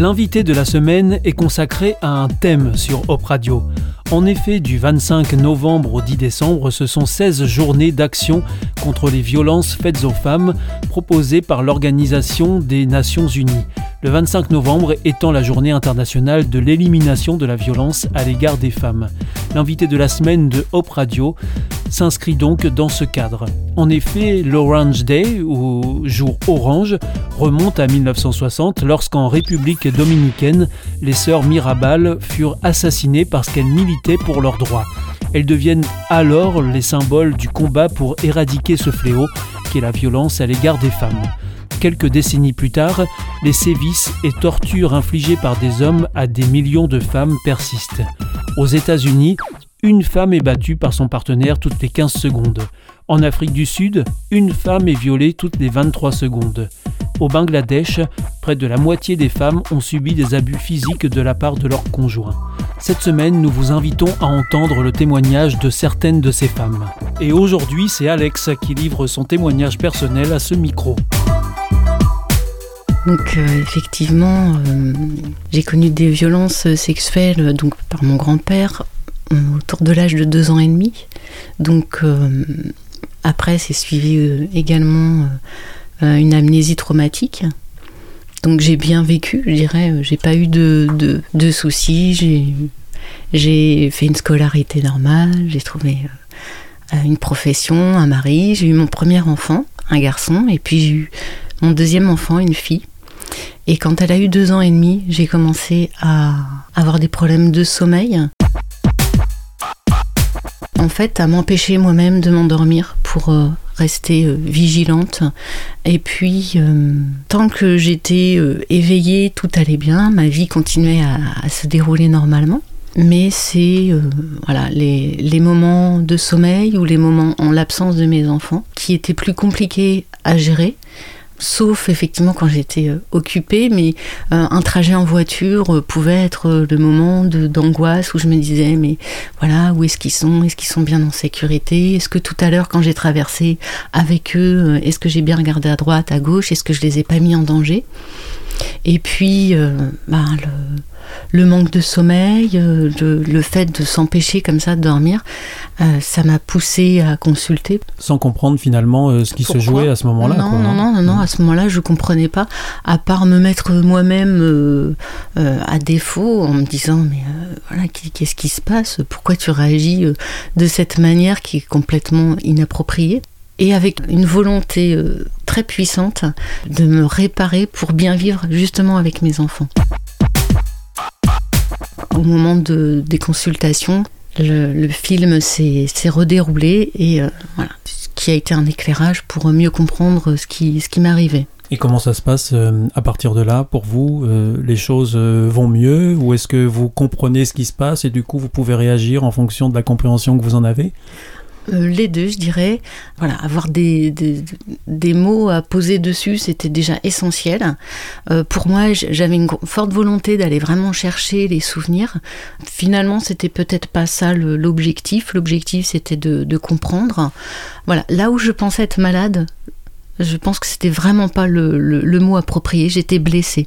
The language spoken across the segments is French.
L'invité de la semaine est consacré à un thème sur Hop Radio. En effet, du 25 novembre au 10 décembre, ce sont 16 journées d'action contre les violences faites aux femmes proposées par l'Organisation des Nations Unies. Le 25 novembre étant la journée internationale de l'élimination de la violence à l'égard des femmes. L'invité de la semaine de Hop Radio s'inscrit donc dans ce cadre. En effet, l'Orange Day, ou jour orange, remonte à 1960 lorsqu'en République dominicaine, les sœurs Mirabal furent assassinées parce qu'elles militaient pour leurs droits. Elles deviennent alors les symboles du combat pour éradiquer ce fléau qui est la violence à l'égard des femmes. Quelques décennies plus tard, les sévices et tortures infligées par des hommes à des millions de femmes persistent. Aux États-Unis, une femme est battue par son partenaire toutes les 15 secondes. En Afrique du Sud, une femme est violée toutes les 23 secondes. Au Bangladesh, près de la moitié des femmes ont subi des abus physiques de la part de leur conjoint. Cette semaine, nous vous invitons à entendre le témoignage de certaines de ces femmes. Et aujourd'hui, c'est Alex qui livre son témoignage personnel à ce micro. Donc euh, effectivement, euh, j'ai connu des violences sexuelles donc par mon grand-père euh, autour de l'âge de deux ans et demi. Donc après, c'est suivi également une amnésie traumatique. Donc j'ai bien vécu, je dirais, j'ai pas eu de, de, de soucis, j'ai fait une scolarité normale, j'ai trouvé une profession, un mari, j'ai eu mon premier enfant, un garçon, et puis j'ai eu mon deuxième enfant, une fille. Et quand elle a eu deux ans et demi, j'ai commencé à avoir des problèmes de sommeil. En fait, à m'empêcher moi-même de m'endormir pour euh, rester euh, vigilante. Et puis, euh, tant que j'étais éveillée, tout allait bien, ma vie continuait à, se dérouler normalement. Mais c'est voilà les, les, moments de sommeil ou les moments en l'absence de mes enfants qui étaient plus compliqués à gérer sauf effectivement quand j'étais euh, occupée, mais euh, un trajet en voiture euh, pouvait être le moment d'angoisse où je me disais mais voilà où est-ce qu'ils sont, est-ce qu'ils sont bien en sécurité, est-ce que tout à l'heure quand j'ai traversé avec eux, est-ce que j'ai bien regardé à droite, à gauche, est-ce que je les ai pas mis en danger? Et puis, bah, le, le manque de sommeil, euh, le, fait de s'empêcher comme ça de dormir, euh, ça m'a poussé à consulter. Sans comprendre finalement euh, ce qui se jouait à ce moment-là. Non, non, non, non, non, mm. à ce moment-là, je comprenais pas, à part me mettre moi-même à défaut en me disant mais voilà, qu'est-ce qui se passe? Pourquoi tu réagis de cette manière qui est complètement inappropriée? Et avec une volonté très puissante de me réparer pour bien vivre justement avec mes enfants au moment de, des consultations, le, film s'est redéroulé et euh, voilà, ce qui a été un éclairage pour mieux comprendre ce qui, m'arrivait. Et comment ça se passe euh, à partir de là pour vous euh, Les choses vont mieux ou est-ce que vous comprenez ce qui se passe et du coup vous pouvez réagir en fonction de la compréhension que vous en avez? Euh, les deux, je dirais. Voilà, avoir des, des, mots à poser dessus, c'était déjà essentiel. Euh, pour moi, j'avais une forte volonté d'aller vraiment chercher les souvenirs. Finalement, c'était peut-être pas ça l'objectif. L'objectif, c'était de, comprendre. Voilà, là où je pensais être malade, je pense que c'était vraiment pas le, le mot approprié. J'étais blessée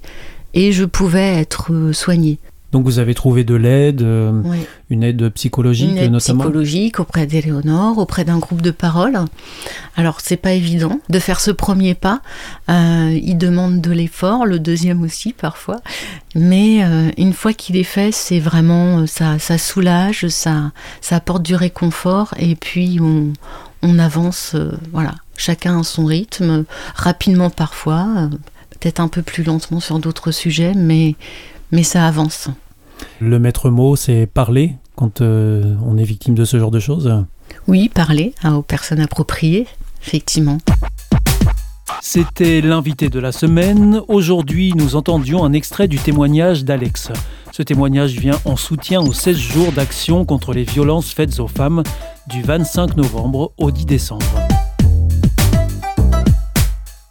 et je pouvais être euh, soignée. Donc vous avez trouvé de l'aide, euh, une aide psychologique une aide notamment psychologique auprès d'Éléonore, auprès d'un groupe de parole. Alors c'est pas évident de faire ce premier pas. Euh, il demande de l'effort, le deuxième aussi parfois. Mais euh, une fois qu'il est fait, c'est vraiment ça, ça soulage, ça, ça apporte du réconfort et puis on, on avance, voilà, chacun à son rythme, rapidement parfois, peut-être un peu plus lentement sur d'autres sujets, mais mais ça avance. Le maître mot, c'est parler quand euh, on est victime de ce genre de choses Oui, parler hein, aux personnes appropriées, effectivement. C'était l'invité de la semaine. Aujourd'hui, nous entendions un extrait du témoignage d'Alex. Ce témoignage vient en soutien aux 16 jours d'action contre les violences faites aux femmes du 25 novembre au 10 décembre.